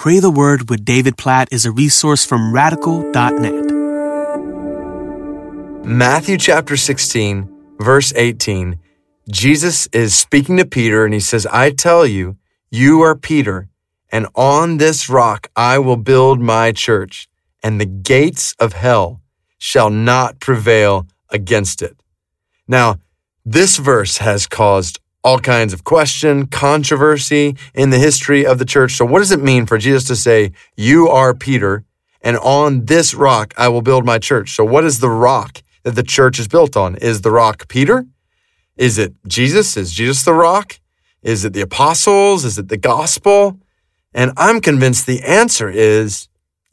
Pray the Word with David Platt is a resource from radical.net. Matthew chapter 16, verse 18. Jesus is speaking to Peter and he says, I tell you, you are Peter, and on this rock I will build my church, and the gates of hell shall not prevail against it. Now, this verse has caused all kinds of question, controversy in the history of the church. So, what does it mean for Jesus to say, You are Peter, and on this rock I will build my church? So, what is the rock that the church is built on? Is the rock Peter? Is it Jesus? Is Jesus the rock? Is it the apostles? Is it the gospel? And I'm convinced the answer is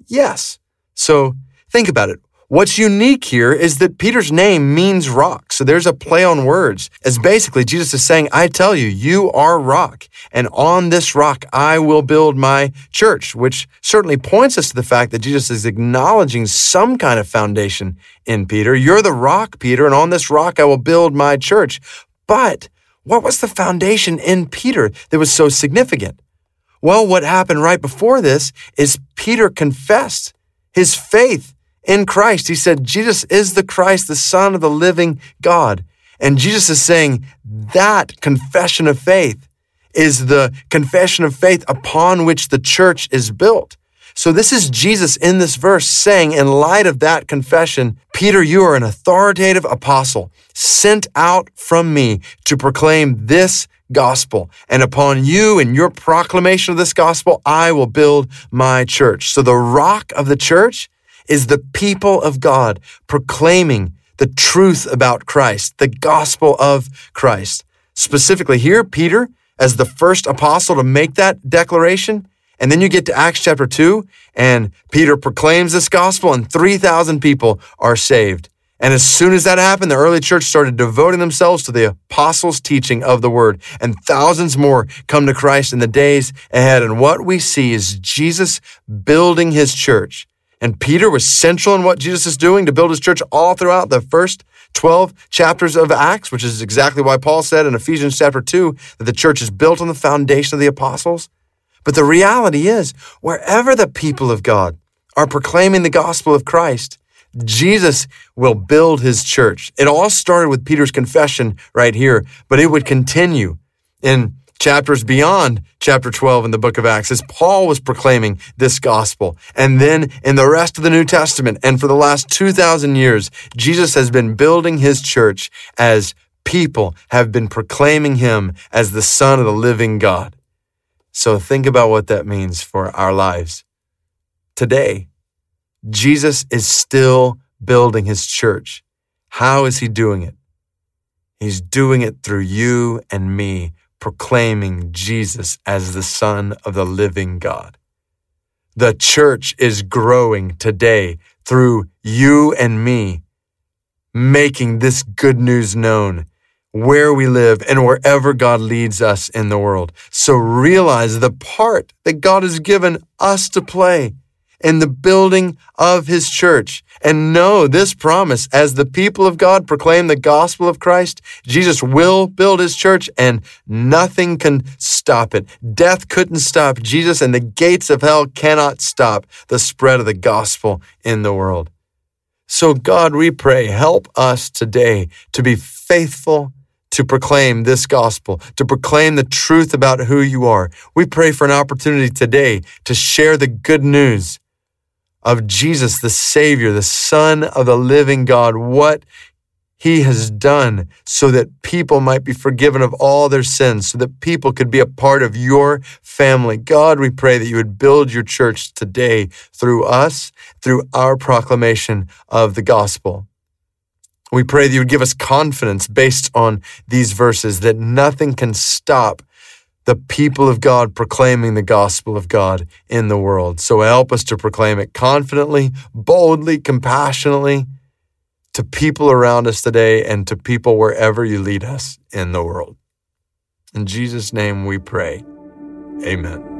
yes. So, think about it. What's unique here is that Peter's name means rock. So there's a play on words. As basically Jesus is saying, I tell you, you are rock. And on this rock, I will build my church, which certainly points us to the fact that Jesus is acknowledging some kind of foundation in Peter. You're the rock, Peter, and on this rock, I will build my church. But what was the foundation in Peter that was so significant? Well, what happened right before this is Peter confessed his faith in Christ. He said, Jesus is the Christ, the Son of the living God. And Jesus is saying that confession of faith is the confession of faith upon which the church is built. So this is Jesus in this verse saying, in light of that confession, Peter, you are an authoritative apostle sent out from me to proclaim this gospel. And upon you and your proclamation of this gospel, I will build my church. So the rock of the church is the people of God proclaiming the truth about Christ, the gospel of Christ. Specifically here, Peter, as the first apostle to make that declaration. And then you get to Acts chapter 2, and Peter proclaims this gospel, and 3,000 people are saved. And as soon as that happened, the early church started devoting themselves to the apostles' teaching of the word, and thousands more come to Christ in the days ahead. And what we see is Jesus building his church and Peter was central in what Jesus is doing to build his church all throughout the first 12 chapters of Acts, which is exactly why Paul said in Ephesians chapter 2 that the church is built on the foundation of the apostles. But the reality is, wherever the people of God are proclaiming the gospel of Christ, Jesus will build his church. It all started with Peter's confession right here, but it would continue in chapters beyond chapter 12 in the book of Acts as Paul was proclaiming this gospel. And then in the rest of the New Testament and for the last 2,000 years, Jesus has been building his church as people have been proclaiming him as the son of the living God. So think about what that means for our lives. Today, Jesus is still building his church. How is he doing it? He's doing it through you and me proclaiming Jesus as the Son of the living God. The church is growing today through you and me, making this good news known where we live and wherever God leads us in the world. So realize the part that God has given us to play in the building of his church. And know this promise as the people of God proclaim the gospel of Christ, Jesus will build his church and nothing can stop it. Death couldn't stop Jesus and the gates of hell cannot stop the spread of the gospel in the world. So God, we pray, help us today to be faithful to proclaim this gospel, to proclaim the truth about who you are. We pray for an opportunity today to share the good news of Jesus, the Savior, the Son of the living God, what he has done so that people might be forgiven of all their sins, so that people could be a part of your family. God, we pray that you would build your church today through us, through our proclamation of the gospel. We pray that you would give us confidence based on these verses that nothing can stop the people of God proclaiming the gospel of God in the world. So help us to proclaim it confidently, boldly, compassionately to people around us today and to people wherever you lead us in the world. In Jesus' name we pray. Amen.